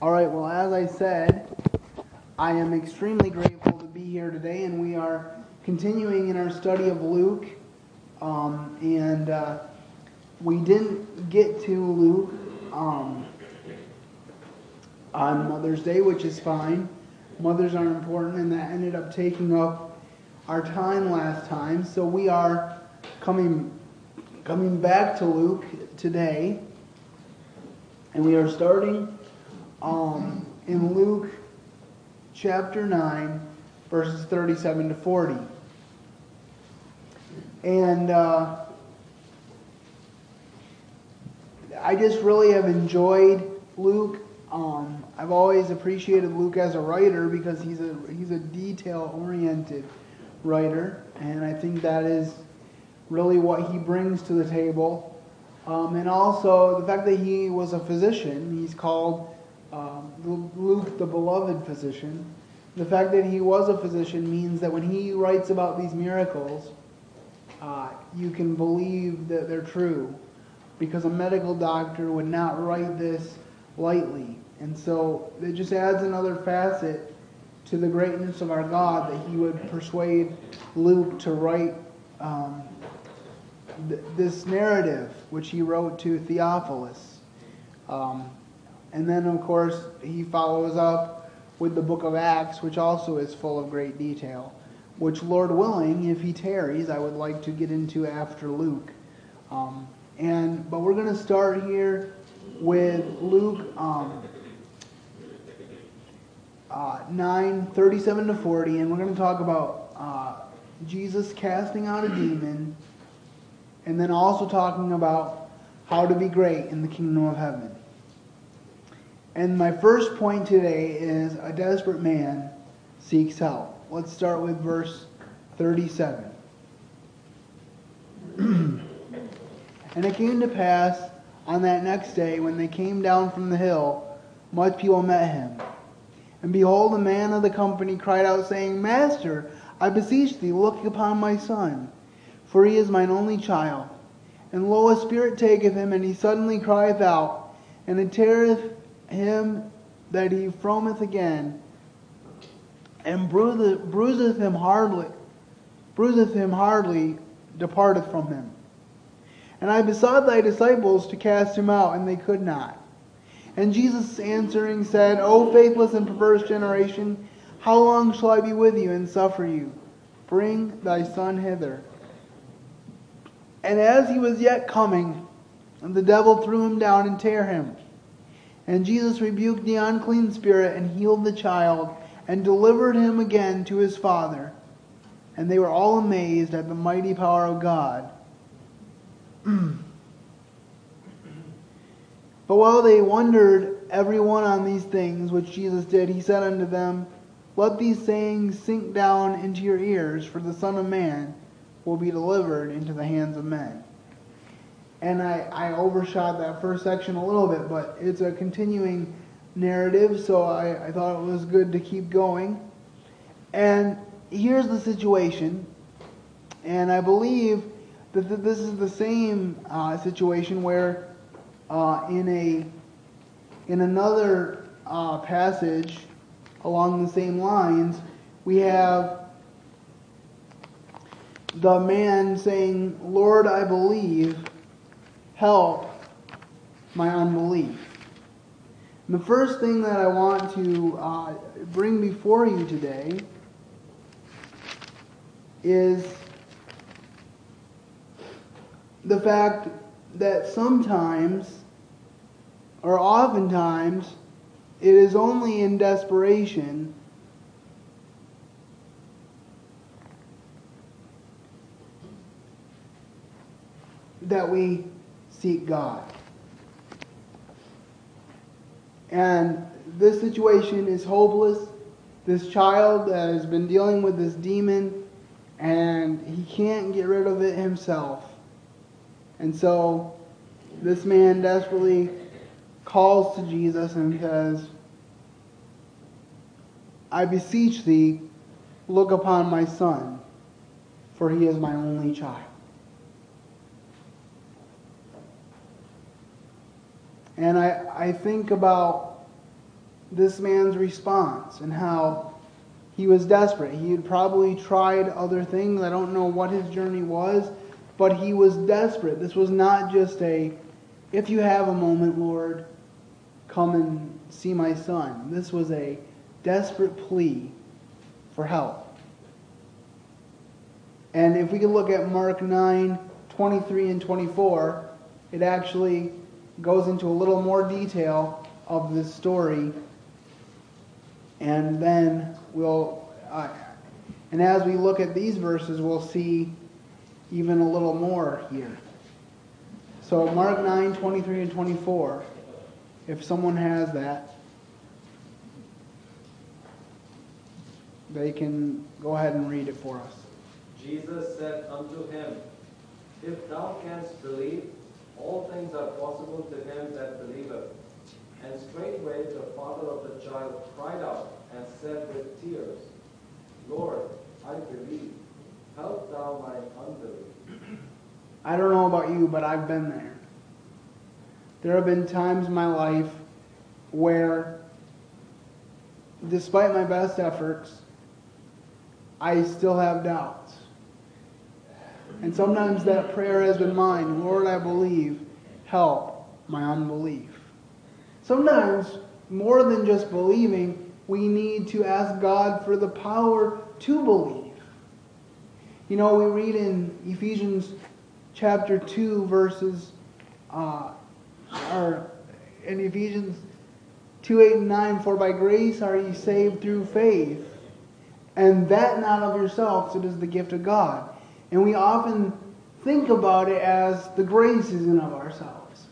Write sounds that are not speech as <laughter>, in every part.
All right, well, as I said, I am extremely grateful to be here today, and we are continuing in our study of Luke. Um, and uh, we didn't get to Luke um, on Mother's Day, which is fine. Mothers are important, and that ended up taking up our time last time. So we are coming coming back to Luke today, and we are starting um, in Luke chapter 9, verses 37 to 40. And uh, I just really have enjoyed Luke. Um, I've always appreciated Luke as a writer because he's a he's a detail oriented writer, and I think that is really what he brings to the table. Um, and also the fact that he was a physician, he's called Luke the beloved physician. The fact that he was a physician means that when he writes about these miracles, uh, you can believe that they're true because a medical doctor would not write this lightly. And so it just adds another facet to the greatness of our God that he would persuade Luke to write um, th- this narrative, which he wrote to Theophilus. Um, and then, of course, he follows up with the book of Acts, which also is full of great detail, which, Lord willing, if he tarries, I would like to get into after Luke. Um, and But we're going to start here with Luke um, uh, 9 37 to 40, and we're going to talk about uh, Jesus casting out a demon, and then also talking about how to be great in the kingdom of heaven. And my first point today is a desperate man seeks help. Let's start with verse 37. <clears throat> and it came to pass on that next day when they came down from the hill, much people met him. And behold, a man of the company cried out, saying, Master, I beseech thee, look upon my son, for he is mine only child. And lo, a spirit taketh him, and he suddenly crieth out, and it teareth him that he frometh again, and bruiseth, bruiseth him hardly, bruiseth him hardly, departeth from him. And I besought thy disciples to cast him out, and they could not. And Jesus answering said, O faithless and perverse generation, how long shall I be with you and suffer you? Bring thy son hither. And as he was yet coming, the devil threw him down and tear him. And Jesus rebuked the unclean spirit and healed the child and delivered him again to his father. And they were all amazed at the mighty power of God. <clears throat> but while they wondered every one on these things which Jesus did, he said unto them, Let these sayings sink down into your ears, for the Son of Man will be delivered into the hands of men and I, I overshot that first section a little bit, but it's a continuing narrative, so I, I thought it was good to keep going. And here's the situation, and I believe that this is the same uh, situation where uh, in a in another uh, passage along the same lines, we have the man saying, Lord, I believe help my unbelief. And the first thing that I want to uh, bring before you today is the fact that sometimes, or oftentimes, it is only in desperation that we seek God. And this situation is hopeless. This child has been dealing with this demon and he can't get rid of it himself. And so this man desperately calls to Jesus and says, I beseech thee, look upon my son, for he is my only child. And I, I think about this man's response and how he was desperate. He had probably tried other things. I don't know what his journey was, but he was desperate. This was not just a, if you have a moment, Lord, come and see my son. This was a desperate plea for help. And if we could look at Mark 9, 23 and 24, it actually goes into a little more detail of this story. And then we'll, uh, and as we look at these verses, we'll see even a little more here. So Mark 9, 23 and 24, if someone has that, they can go ahead and read it for us. Jesus said unto him, If thou canst believe, all things are possible to him that believeth. And straightway the father of the child cried out and said with tears, Lord, I believe. Help thou my unbelief. I don't know about you, but I've been there. There have been times in my life where, despite my best efforts, I still have doubts. And sometimes that prayer has been mine Lord, I believe, help my unbelief. Sometimes, more than just believing, we need to ask God for the power to believe. You know, we read in Ephesians chapter 2, verses, uh, or in Ephesians 2 8 and 9, for by grace are ye saved through faith, and that not of yourselves, it is the gift of God. And we often think about it as the grace is in of ourselves.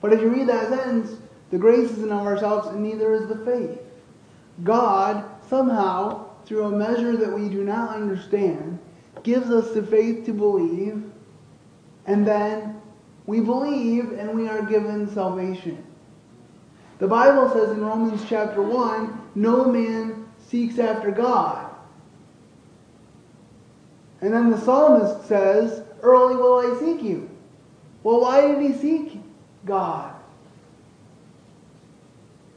But if you read that sentence, the grace is in of ourselves, and neither is the faith. God, somehow, through a measure that we do not understand, gives us the faith to believe, and then we believe and we are given salvation. The Bible says in Romans chapter 1 no man seeks after God. And then the psalmist says, Early will I seek you. Well, why did he seek God?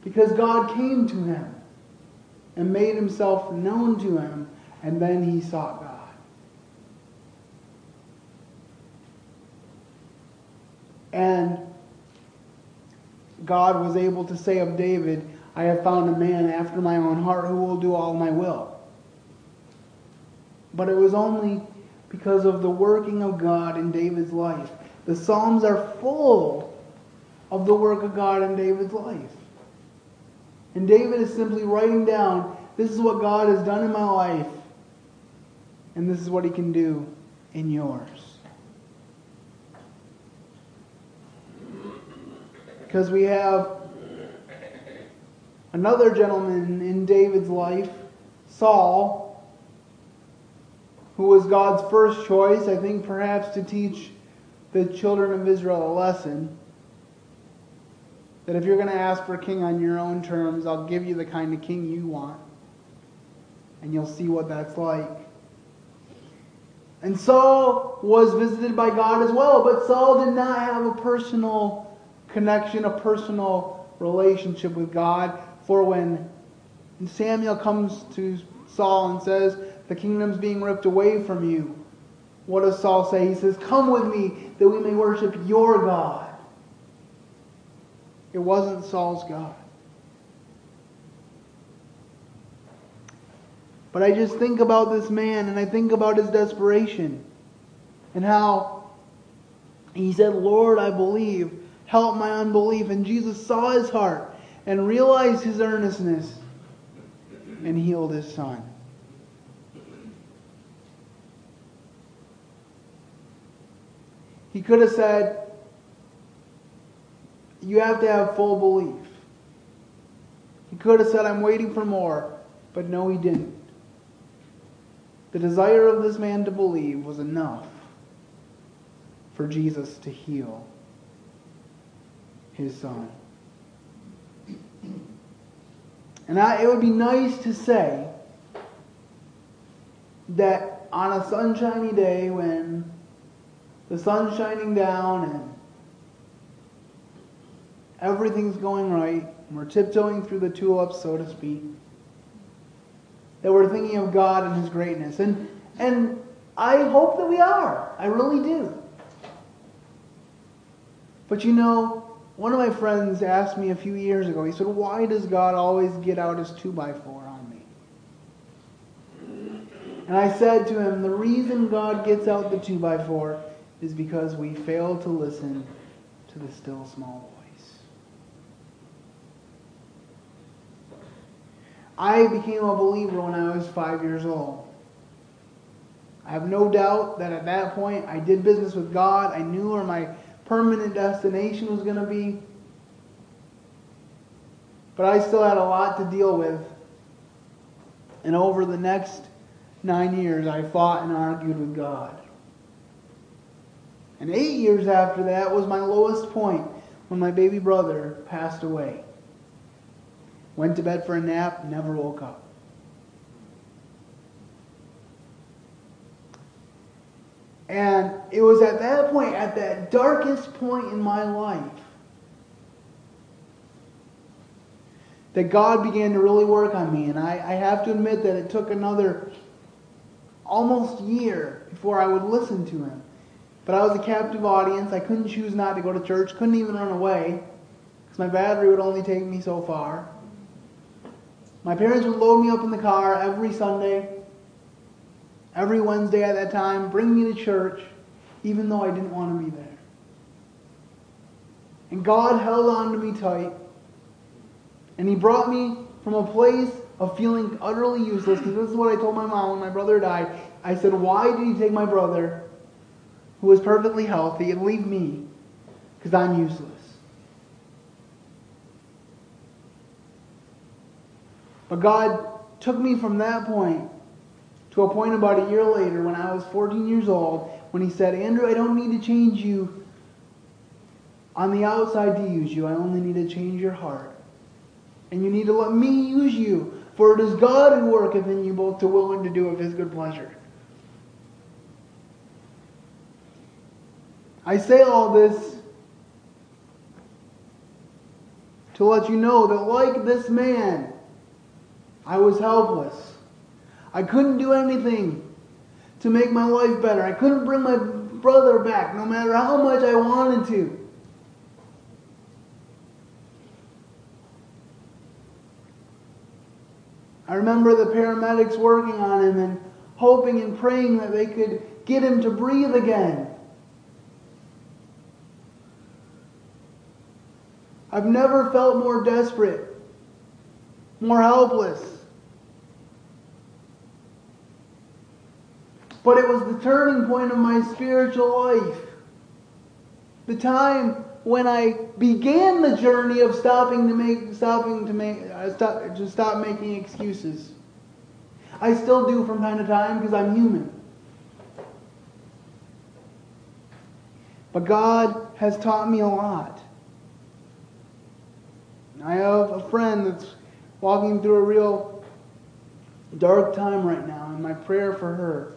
Because God came to him and made himself known to him, and then he sought God. And God was able to say of David, I have found a man after my own heart who will do all my will. But it was only because of the working of God in David's life. The Psalms are full of the work of God in David's life. And David is simply writing down this is what God has done in my life, and this is what he can do in yours. Because we have another gentleman in David's life, Saul, who was God's first choice, I think perhaps to teach the children of Israel a lesson. That if you're going to ask for a king on your own terms, I'll give you the kind of king you want. And you'll see what that's like. And Saul was visited by God as well, but Saul did not have a personal connection, a personal relationship with God. For when Samuel comes to Saul and says, The kingdom's being ripped away from you, what does Saul say? He says, Come with me that we may worship your God. It wasn't Saul's God. But I just think about this man and I think about his desperation and how he said, Lord, I believe, help my unbelief. And Jesus saw his heart and realized his earnestness and healed his son. He could have said, You have to have full belief. He could have said, I'm waiting for more. But no, he didn't. The desire of this man to believe was enough for Jesus to heal his son. And I, it would be nice to say that on a sunshiny day when the sun's shining down and everything's going right, we're tiptoeing through the tulips, so to speak, that we're thinking of God and His greatness. And, and I hope that we are. I really do. But you know, one of my friends asked me a few years ago, he said, Why does God always get out his 2 by 4 on me? And I said to him, The reason God gets out the 2 by 4 is because we fail to listen to the still small voice. I became a believer when I was five years old. I have no doubt that at that point I did business with God. I knew where my permanent destination was going to be. But I still had a lot to deal with. And over the next nine years, I fought and argued with God. And eight years after that was my lowest point when my baby brother passed away. Went to bed for a nap, never woke up. And it was at that point, at that darkest point in my life, that God began to really work on me. And I, I have to admit that it took another almost year before I would listen to Him. But I was a captive audience. I couldn't choose not to go to church, couldn't even run away, because my battery would only take me so far. My parents would load me up in the car every Sunday every Wednesday at that time, bring me to church, even though I didn't want to be there. And God held on to me tight, and He brought me from a place of feeling utterly useless, because this is what I told my mom when my brother died. I said, Why did He take my brother, who was perfectly healthy, and leave me? Because I'm useless. But God took me from that point to a point about a year later when I was 14 years old when he said, Andrew, I don't need to change you on the outside to use you. I only need to change your heart. And you need to let me use you. For it is God who worketh in you both to will and to do of his good pleasure. I say all this to let you know that, like this man, I was helpless. I couldn't do anything to make my life better. I couldn't bring my brother back no matter how much I wanted to. I remember the paramedics working on him and hoping and praying that they could get him to breathe again. I've never felt more desperate, more helpless. But it was the turning point of my spiritual life. The time when I began the journey of stopping to make, stopping to make, uh, stop, to stop making excuses. I still do from time to time because I'm human. But God has taught me a lot. I have a friend that's walking through a real dark time right now, and my prayer for her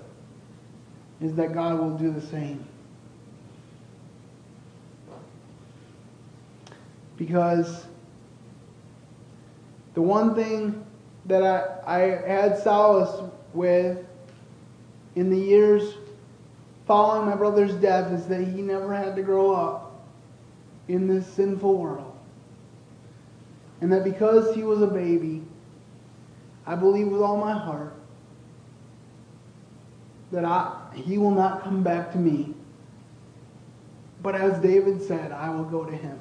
is that God will do the same. Because the one thing that I, I had solace with in the years following my brother's death is that he never had to grow up in this sinful world. And that because he was a baby, I believe with all my heart that I, he will not come back to me. But as David said, I will go to him.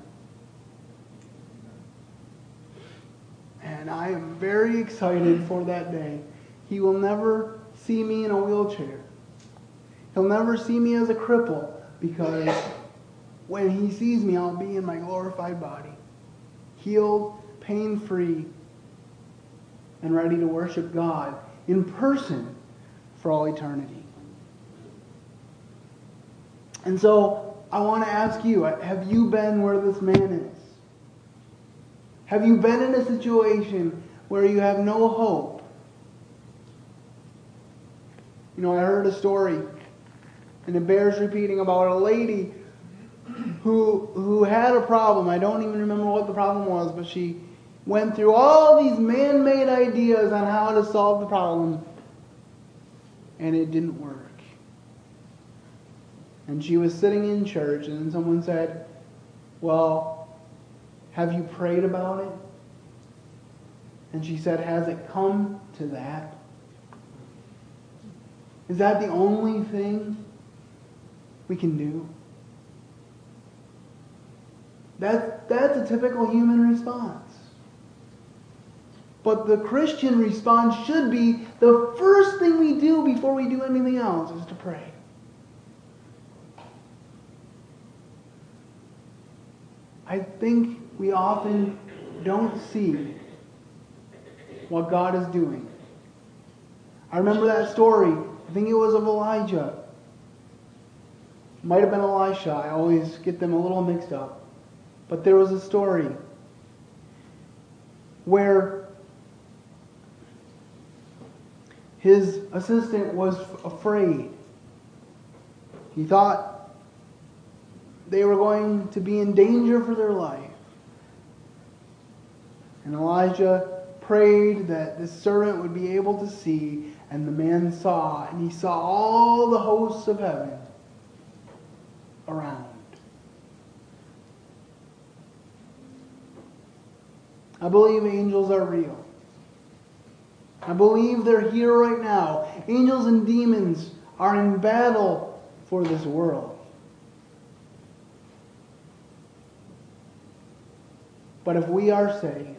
And I am very excited for that day. He will never see me in a wheelchair. He'll never see me as a cripple because when he sees me, I'll be in my glorified body, healed, pain free, and ready to worship God in person for all eternity. And so I want to ask you have you been where this man is? Have you been in a situation where you have no hope? You know, I heard a story, and it bears repeating about a lady who who had a problem. I don't even remember what the problem was, but she went through all these man made ideas on how to solve the problem, and it didn't work. And she was sitting in church, and someone said, Well, have you prayed about it? And she said, Has it come to that? Is that the only thing we can do? That, that's a typical human response. But the Christian response should be the first thing we do before we do anything else is to pray. I think we often don't see what God is doing. I remember that story. I think it was of Elijah. Might have been Elisha. I always get them a little mixed up. But there was a story where his assistant was afraid. He thought they were going to be in danger for their life. And Elijah prayed that this servant would be able to see, and the man saw, and he saw all the hosts of heaven around. I believe angels are real. I believe they're here right now. Angels and demons are in battle for this world. But if we are saved,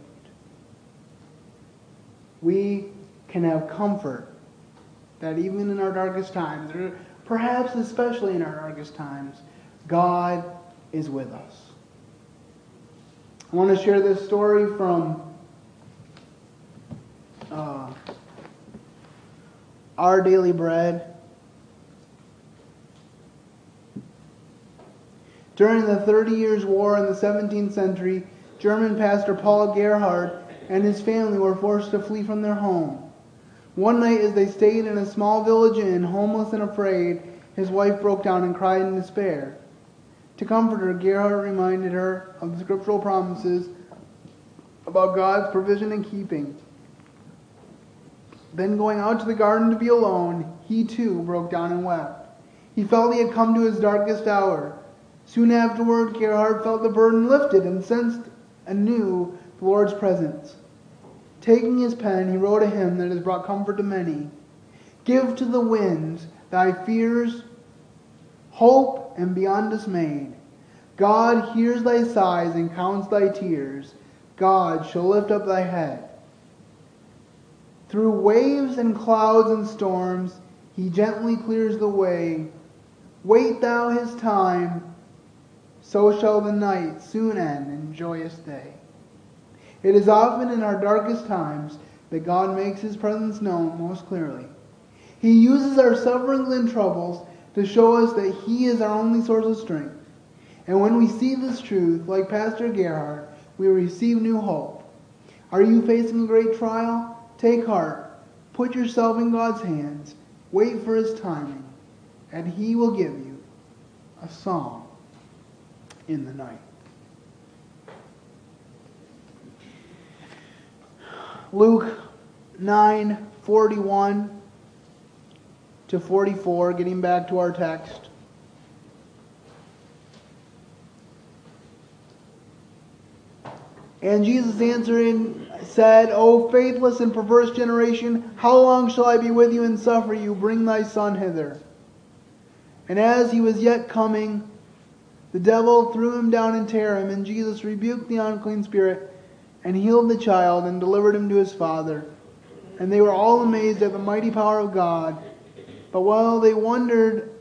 we can have comfort that even in our darkest times, or perhaps especially in our darkest times, God is with us. I want to share this story from uh, Our Daily Bread. During the Thirty Years' War in the 17th century, German pastor Paul Gerhardt and his family were forced to flee from their home. One night, as they stayed in a small village inn, homeless and afraid, his wife broke down and cried in despair. To comfort her, Gerhardt reminded her of the scriptural promises about God's provision and keeping. Then, going out to the garden to be alone, he too broke down and wept. He felt he had come to his darkest hour. Soon afterward, Gerhardt felt the burden lifted and sensed anew the Lord's presence. Taking his pen, he wrote a hymn that has brought comfort to many. Give to the winds thy fears, hope, and beyond dismayed. God hears thy sighs and counts thy tears. God shall lift up thy head. Through waves and clouds and storms, he gently clears the way. Wait thou his time, so shall the night soon end in joyous day. It is often in our darkest times that God makes his presence known most clearly. He uses our sufferings and troubles to show us that he is our only source of strength. And when we see this truth, like Pastor Gerhardt, we receive new hope. Are you facing a great trial? Take heart. Put yourself in God's hands. Wait for his timing, and he will give you a song in the night. Luke 9 41 to 44, getting back to our text. And Jesus answering said, O faithless and perverse generation, how long shall I be with you and suffer you? Bring thy son hither. And as he was yet coming, the devil threw him down tear him, and Jesus rebuked the unclean spirit and healed the child and delivered him to his father. And they were all amazed at the mighty power of God. But while they wondered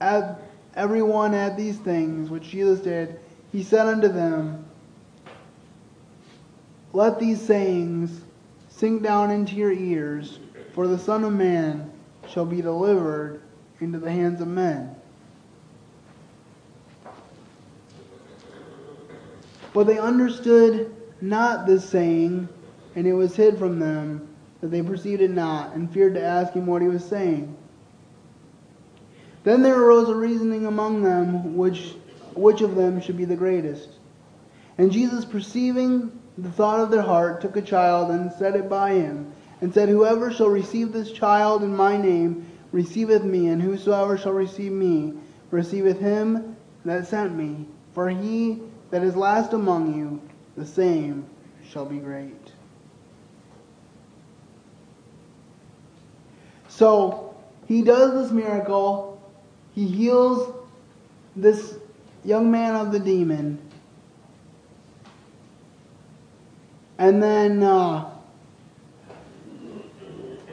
at everyone at these things which Jesus did, he said unto them, Let these sayings sink down into your ears, for the Son of Man shall be delivered into the hands of men. But they understood not this saying, and it was hid from them that they perceived it not, and feared to ask him what he was saying. Then there arose a reasoning among them which which of them should be the greatest. And Jesus, perceiving the thought of their heart, took a child and set it by him, and said, Whoever shall receive this child in my name receiveth me, and whosoever shall receive me receiveth him that sent me. For he that is last among you, the same shall be great. So he does this miracle. He heals this young man of the demon. And then uh,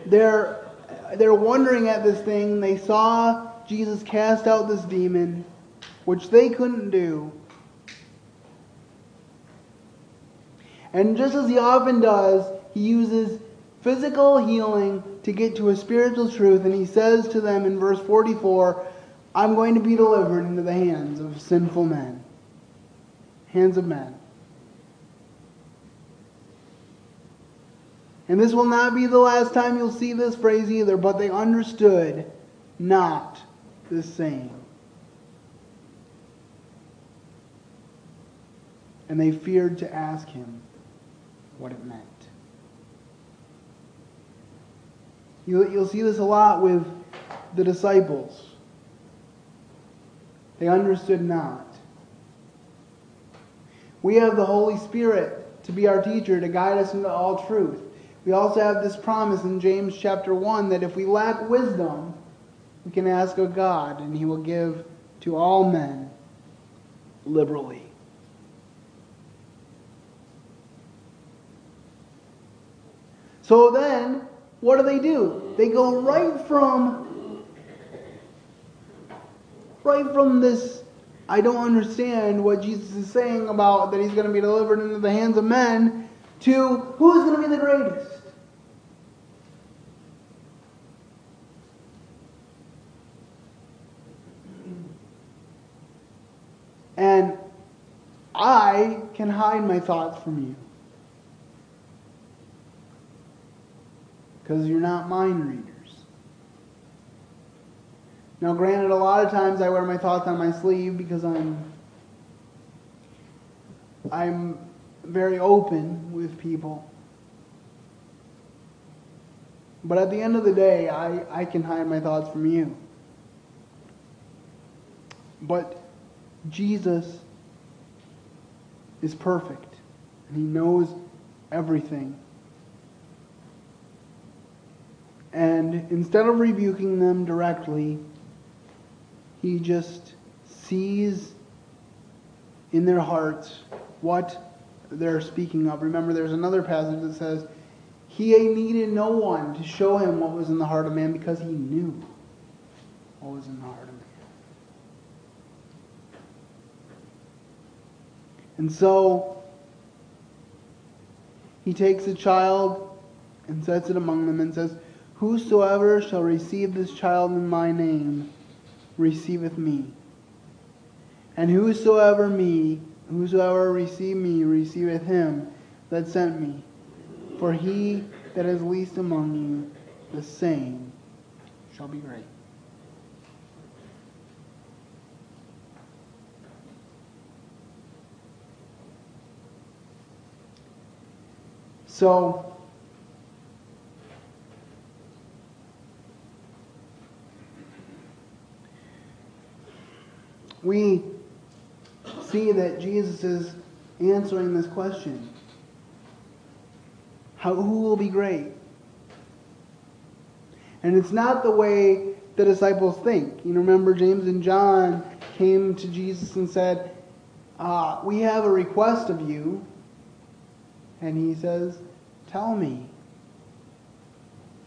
they're they're wondering at this thing. They saw Jesus cast out this demon, which they couldn't do. And just as he often does, he uses physical healing to get to a spiritual truth, and he says to them in verse 44, I'm going to be delivered into the hands of sinful men. Hands of men. And this will not be the last time you'll see this phrase either, but they understood not the same. And they feared to ask him what it meant. You'll, you'll see this a lot with the disciples. They understood not. We have the Holy Spirit to be our teacher, to guide us into all truth. We also have this promise in James chapter 1 that if we lack wisdom, we can ask of God, and He will give to all men liberally. So then, what do they do? They go right from right from this I don't understand what Jesus is saying about that he's going to be delivered into the hands of men to who's going to be the greatest? And I can hide my thoughts from you. Because you're not mind readers. Now, granted, a lot of times I wear my thoughts on my sleeve because I'm I'm very open with people. But at the end of the day, I, I can hide my thoughts from you. But Jesus is perfect, and He knows everything. And instead of rebuking them directly, He just sees in their hearts what they're speaking of. Remember, there's another passage that says, He needed no one to show him what was in the heart of man because he knew what was in the heart of man. And so he takes a child and sets it among them and says, Whosoever shall receive this child in my name receiveth me. And whosoever me, whosoever receive me, receiveth him that sent me. For he that is least among you, the same shall be great. So, we see that Jesus is answering this question How, Who will be great? And it's not the way the disciples think. You remember, James and John came to Jesus and said, uh, We have a request of you. And he says, Tell me.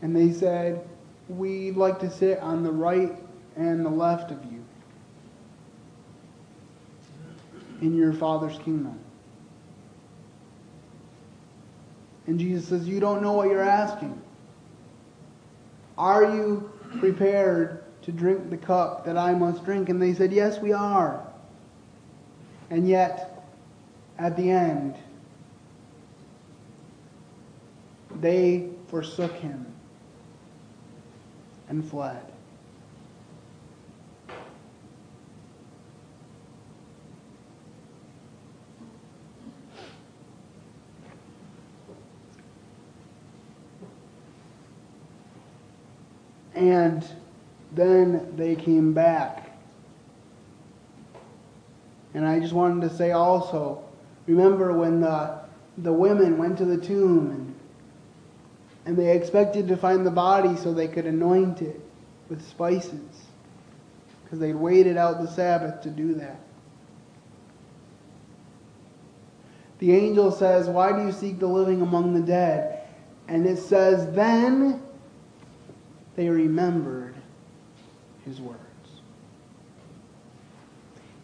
And they said, We'd like to sit on the right and the left of you in your Father's kingdom. And Jesus says, You don't know what you're asking. Are you prepared to drink the cup that I must drink? And they said, Yes, we are. And yet, at the end, they forsook him and fled. And then they came back. And I just wanted to say also, remember when the, the women went to the tomb and, and they expected to find the body so they could anoint it with spices. Because they'd waited out the Sabbath to do that. The angel says, Why do you seek the living among the dead? And it says, Then they remembered his words.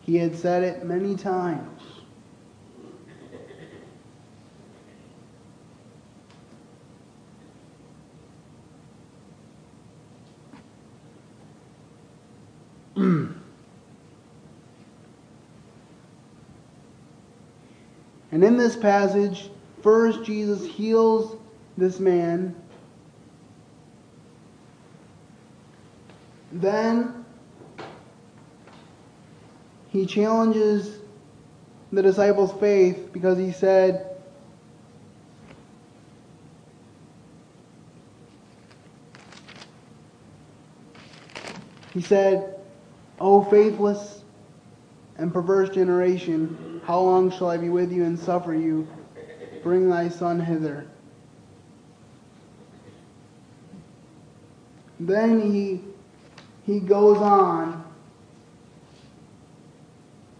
He had said it many times. <clears throat> and in this passage, first Jesus heals this man. Then he challenges the disciples' faith because he said, He said, O faithless and perverse generation, how long shall I be with you and suffer you? Bring thy son hither. Then he, he goes on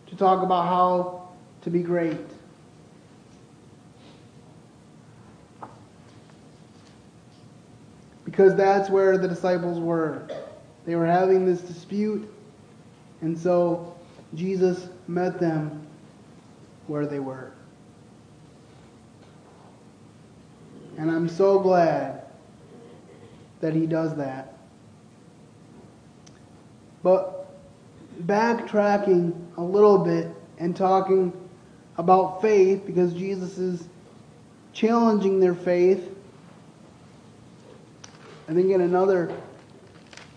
to talk about how to be great. Because that's where the disciples were. They were having this dispute, and so Jesus met them where they were. And I'm so glad that he does that. But backtracking a little bit and talking about faith, because Jesus is challenging their faith. I think in another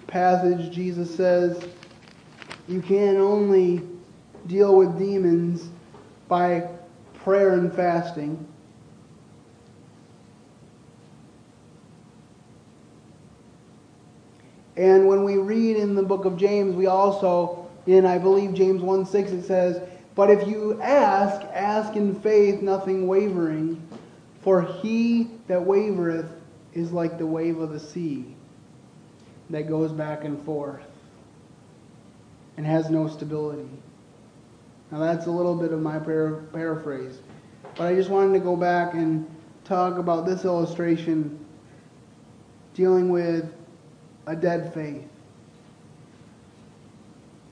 passage, Jesus says, You can only deal with demons by prayer and fasting. And when we read in the book of James, we also, in I believe James 1 6, it says, But if you ask, ask in faith, nothing wavering, for he that wavereth is like the wave of the sea that goes back and forth and has no stability. Now, that's a little bit of my par- paraphrase. But I just wanted to go back and talk about this illustration dealing with a dead faith.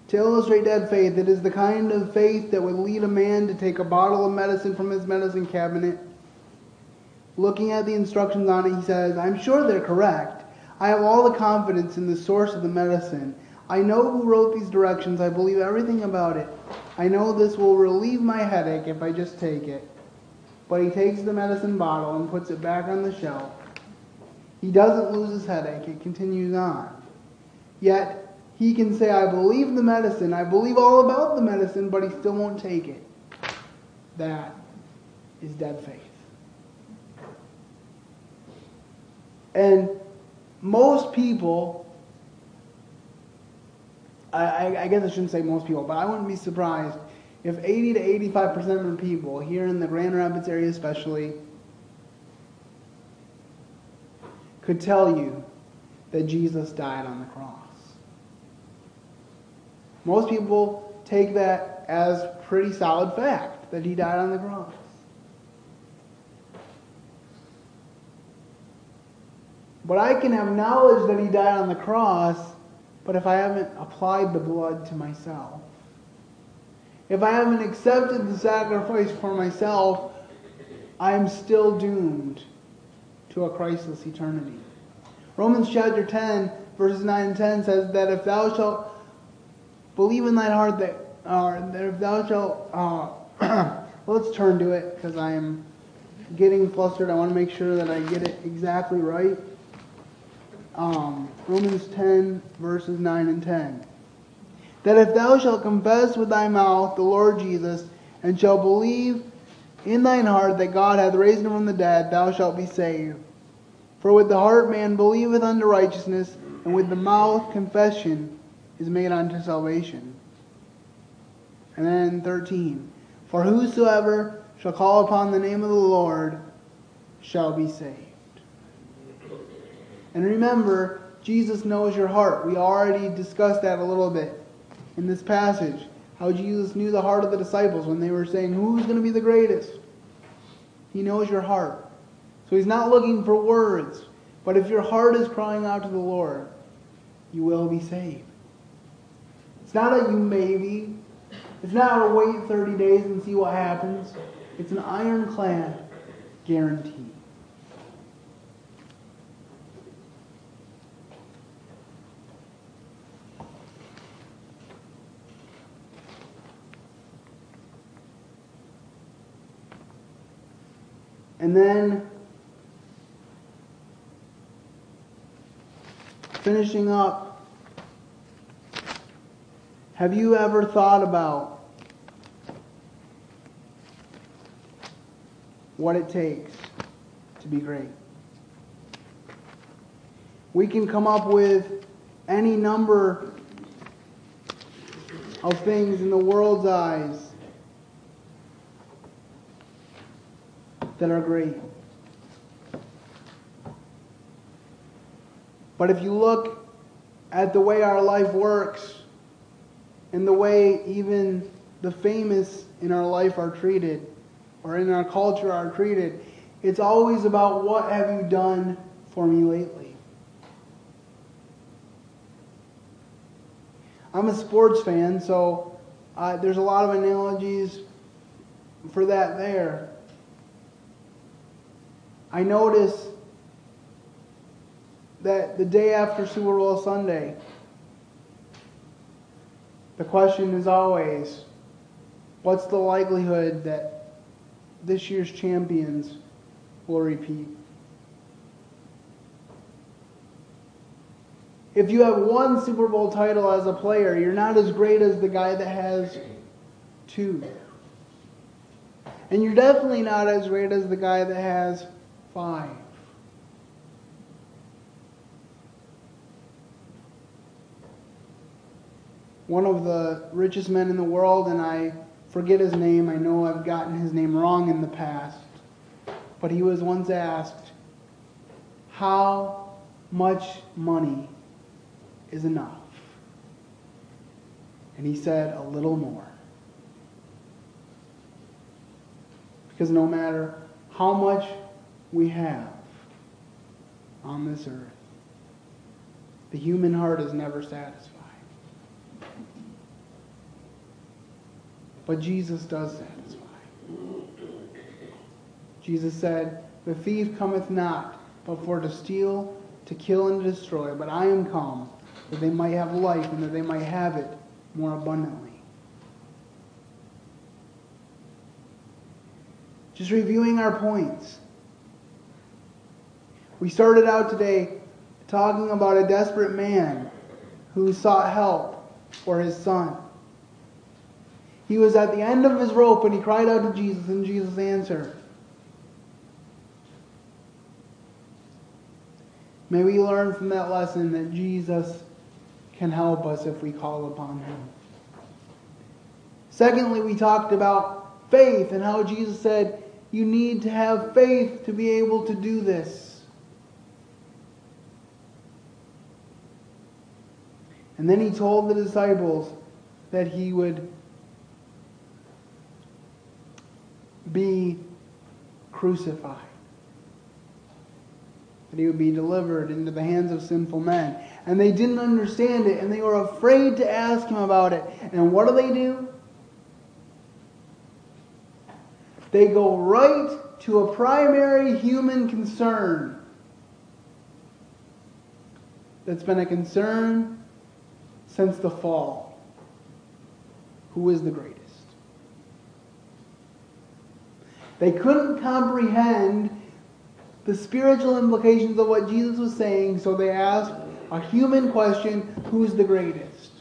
To illustrate dead faith, it is the kind of faith that would lead a man to take a bottle of medicine from his medicine cabinet. Looking at the instructions on it, he says, I'm sure they're correct. I have all the confidence in the source of the medicine. I know who wrote these directions. I believe everything about it. I know this will relieve my headache if I just take it. But he takes the medicine bottle and puts it back on the shelf. He doesn't lose his headache, it continues on. Yet, he can say, I believe the medicine, I believe all about the medicine, but he still won't take it. That is dead faith. And most people, I, I, guess I shouldn't say most people, but I wouldn't be surprised if 80 to 85% of the people here in the Grand Rapids area especially could tell you that Jesus died on the cross. Most people take that as pretty solid fact that he died on the cross. But I can have knowledge that he died on the cross, but if I haven't applied the blood to myself, if I haven't accepted the sacrifice for myself, I am still doomed to a Christless eternity. Romans chapter 10, verses 9 and 10 says that if thou shalt believe in thine heart that, uh, that if thou shalt, uh, <clears throat> let's turn to it because I am getting flustered. I want to make sure that I get it exactly right. Um, Romans 10, verses 9 and 10. That if thou shalt confess with thy mouth the Lord Jesus, and shalt believe in thine heart that God hath raised him from the dead, thou shalt be saved. For with the heart man believeth unto righteousness, and with the mouth confession is made unto salvation. And then 13. For whosoever shall call upon the name of the Lord shall be saved. And remember, Jesus knows your heart. We already discussed that a little bit in this passage. How Jesus knew the heart of the disciples when they were saying, Who's going to be the greatest? He knows your heart. So he's not looking for words. But if your heart is crying out to the Lord, you will be saved. It's not a you maybe. It's not a wait 30 days and see what happens. It's an ironclad guarantee. And then finishing up, have you ever thought about what it takes to be great? We can come up with any number of things in the world's eyes are great. But if you look at the way our life works and the way even the famous in our life are treated or in our culture are treated, it's always about what have you done for me lately. I'm a sports fan, so uh, there's a lot of analogies for that there. I notice that the day after Super Bowl Sunday, the question is always what's the likelihood that this year's champions will repeat? If you have one Super Bowl title as a player, you're not as great as the guy that has two. And you're definitely not as great as the guy that has five. One of the richest men in the world, and I forget his name, I know I've gotten his name wrong in the past, but he was once asked, How much money is enough? And he said, A little more. Because no matter how much we have on this earth. The human heart is never satisfied. But Jesus does satisfy. Jesus said, The thief cometh not, but for to steal, to kill, and to destroy. But I am come, that they might have life, and that they might have it more abundantly. Just reviewing our points. We started out today talking about a desperate man who sought help for his son. He was at the end of his rope and he cried out to Jesus, and Jesus answered. May we learn from that lesson that Jesus can help us if we call upon him. Secondly, we talked about faith and how Jesus said, You need to have faith to be able to do this. And then he told the disciples that he would be crucified, that he would be delivered into the hands of sinful men. And they didn't understand it, and they were afraid to ask him about it. And what do they do? They go right to a primary human concern that's been a concern since the fall. Who is the greatest? They couldn't comprehend the spiritual implications of what Jesus was saying, so they asked a human question who's the greatest?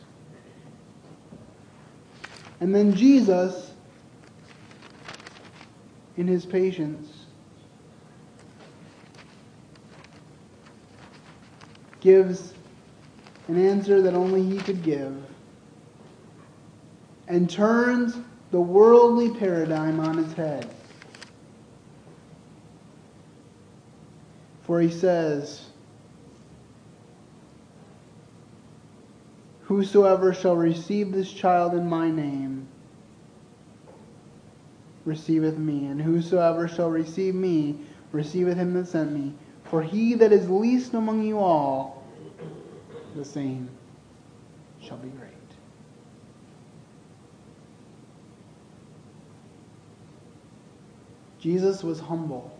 And then Jesus, in his patience, gives an answer that only he could give and turns the worldly paradigm on its head. For he says, Whosoever shall receive this child in my name receiveth me, and whosoever shall receive me receiveth him that sent me. For he that is least among you all, the same shall be great. Jesus was humble.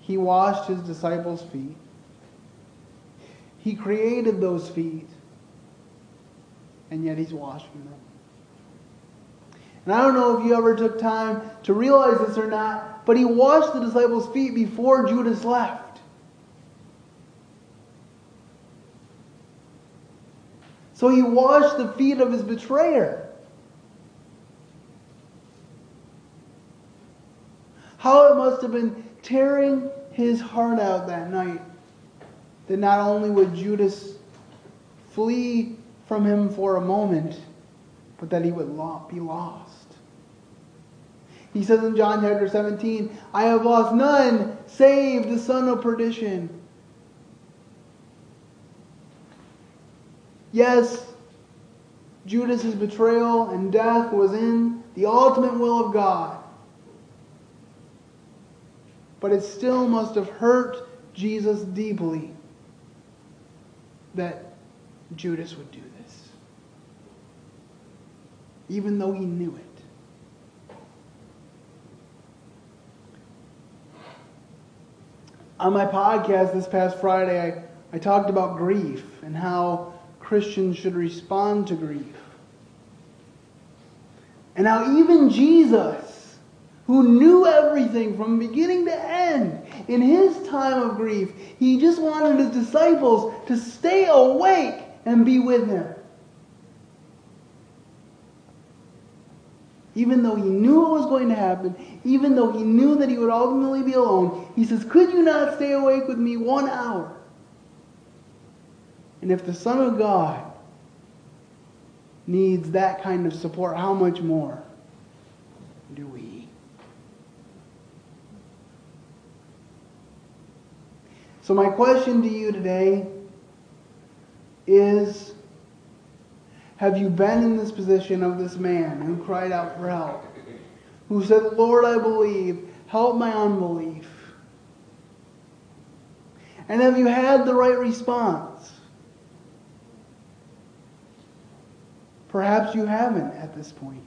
He washed his disciples' feet. He created those feet, and yet he's washing them. And I don't know if you ever took time to realize this or not, but he washed the disciples' feet before Judas left. So he washed the feet of his betrayer. How it must have been tearing his heart out that night that not only would Judas flee from him for a moment, but that he would be lost. He says in John chapter 17, I have lost none save the son of perdition. Yes, Judas's betrayal and death was in the ultimate will of God. But it still must have hurt Jesus deeply that Judas would do this, even though he knew it. On my podcast this past Friday, I, I talked about grief and how Christians should respond to grief. And now, even Jesus, who knew everything from beginning to end, in his time of grief, he just wanted his disciples to stay awake and be with him. Even though he knew it was going to happen, even though he knew that he would ultimately be alone, he says, Could you not stay awake with me one hour? And if the Son of God needs that kind of support, how much more do we? So, my question to you today is Have you been in this position of this man who cried out for help? Who said, Lord, I believe, help my unbelief? And have you had the right response? Perhaps you haven't at this point.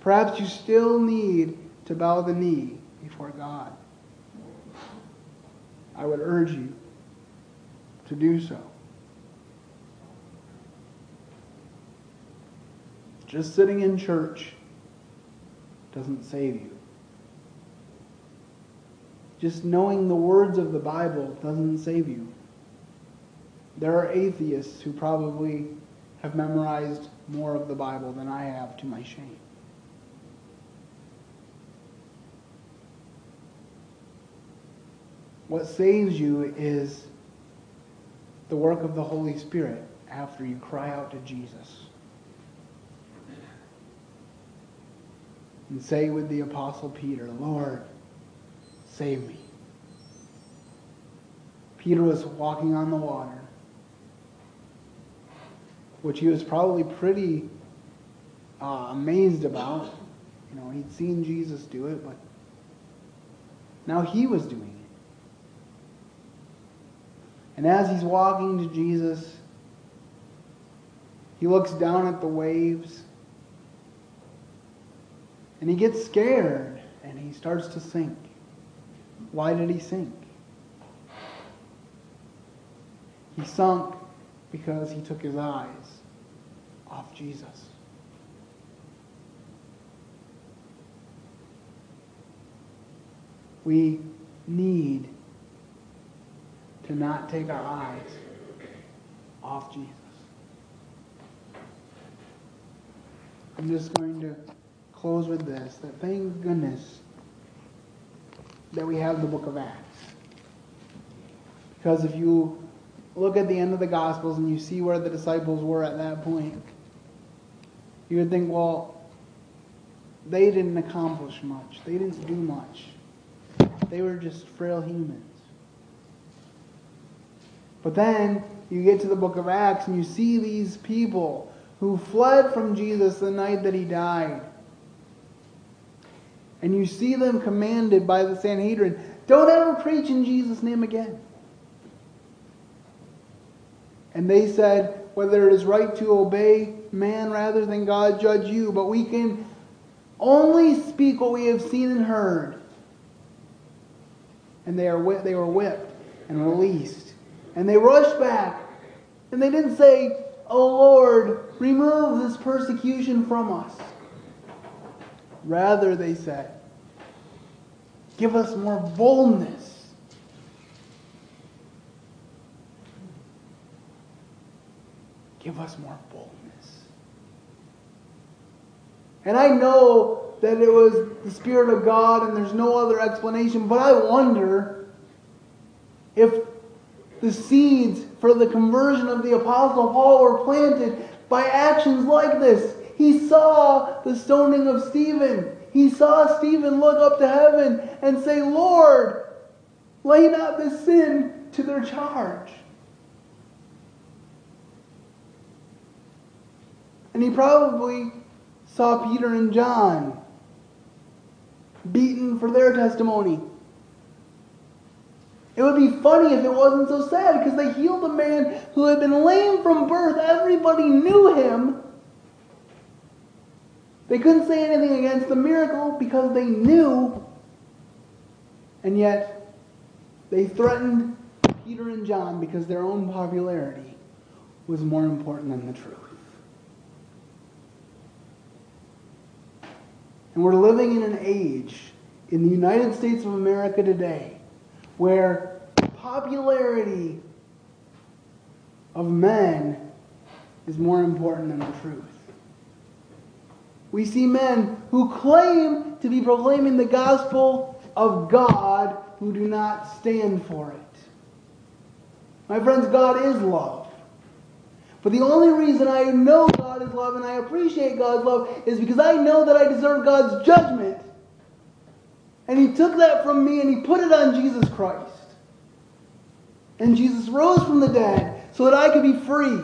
Perhaps you still need to bow the knee before God. I would urge you to do so. Just sitting in church doesn't save you. Just knowing the words of the Bible doesn't save you. There are atheists who probably have memorized more of the Bible than I have to my shame. What saves you is the work of the Holy Spirit after you cry out to Jesus. And say with the Apostle Peter, Lord, save me. Peter was walking on the water, which he was probably pretty uh, amazed about. You know, he'd seen Jesus do it, but now he was doing it. And as he's walking to Jesus, he looks down at the waves and he gets scared and he starts to sink. Why did he sink? He sunk because he took his eyes off Jesus. We need to not take our eyes off Jesus. I'm just going to close with this that thank goodness that we have the book of Acts. Because if you look at the end of the Gospels and you see where the disciples were at that point, you would think, well, they didn't accomplish much. They didn't do much. They were just frail humans. But then you get to the book of Acts and you see these people who fled from Jesus the night that he died. And you see them commanded by the Sanhedrin don't ever preach in Jesus' name again. And they said, whether it is right to obey man rather than God judge you, but we can only speak what we have seen and heard. And they, are, they were whipped and released. And they rushed back. And they didn't say, Oh Lord, remove this persecution from us. Rather, they said, Give us more boldness. Give us more boldness. And I know that it was the Spirit of God and there's no other explanation, but I wonder if the seeds for the conversion of the Apostle Paul were planted by actions like this. He saw the stoning of Stephen. He saw Stephen look up to heaven and say, Lord, lay not this sin to their charge. And he probably saw Peter and John beaten for their testimony. It would be funny if it wasn't so sad because they healed a man who had been lame from birth. Everybody knew him. They couldn't say anything against the miracle because they knew. And yet, they threatened Peter and John because their own popularity was more important than the truth. And we're living in an age in the United States of America today where popularity of men is more important than the truth. We see men who claim to be proclaiming the gospel of God who do not stand for it. My friends, God is love. But the only reason I know God is love and I appreciate God's love is because I know that I deserve God's judgment. And He took that from me and He put it on Jesus Christ. And Jesus rose from the dead so that I could be free.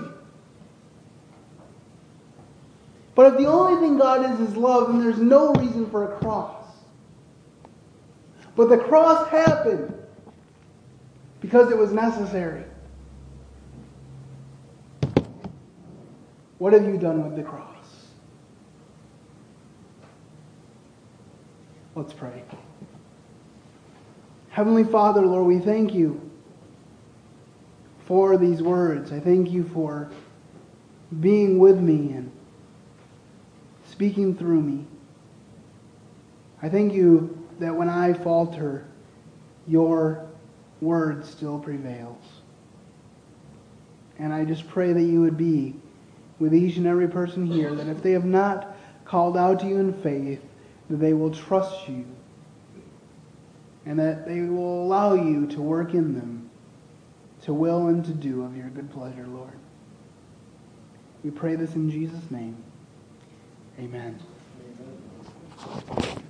But if the only thing God is is love, then there's no reason for a cross. But the cross happened because it was necessary. What have you done with the cross? Let's pray. Heavenly Father, Lord, we thank you for these words. I thank you for being with me and speaking through me. I thank you that when I falter, your word still prevails. And I just pray that you would be with each and every person here, that if they have not called out to you in faith, that they will trust you and that they will allow you to work in them to will and to do of your good pleasure, Lord. We pray this in Jesus' name. Amen. Amen.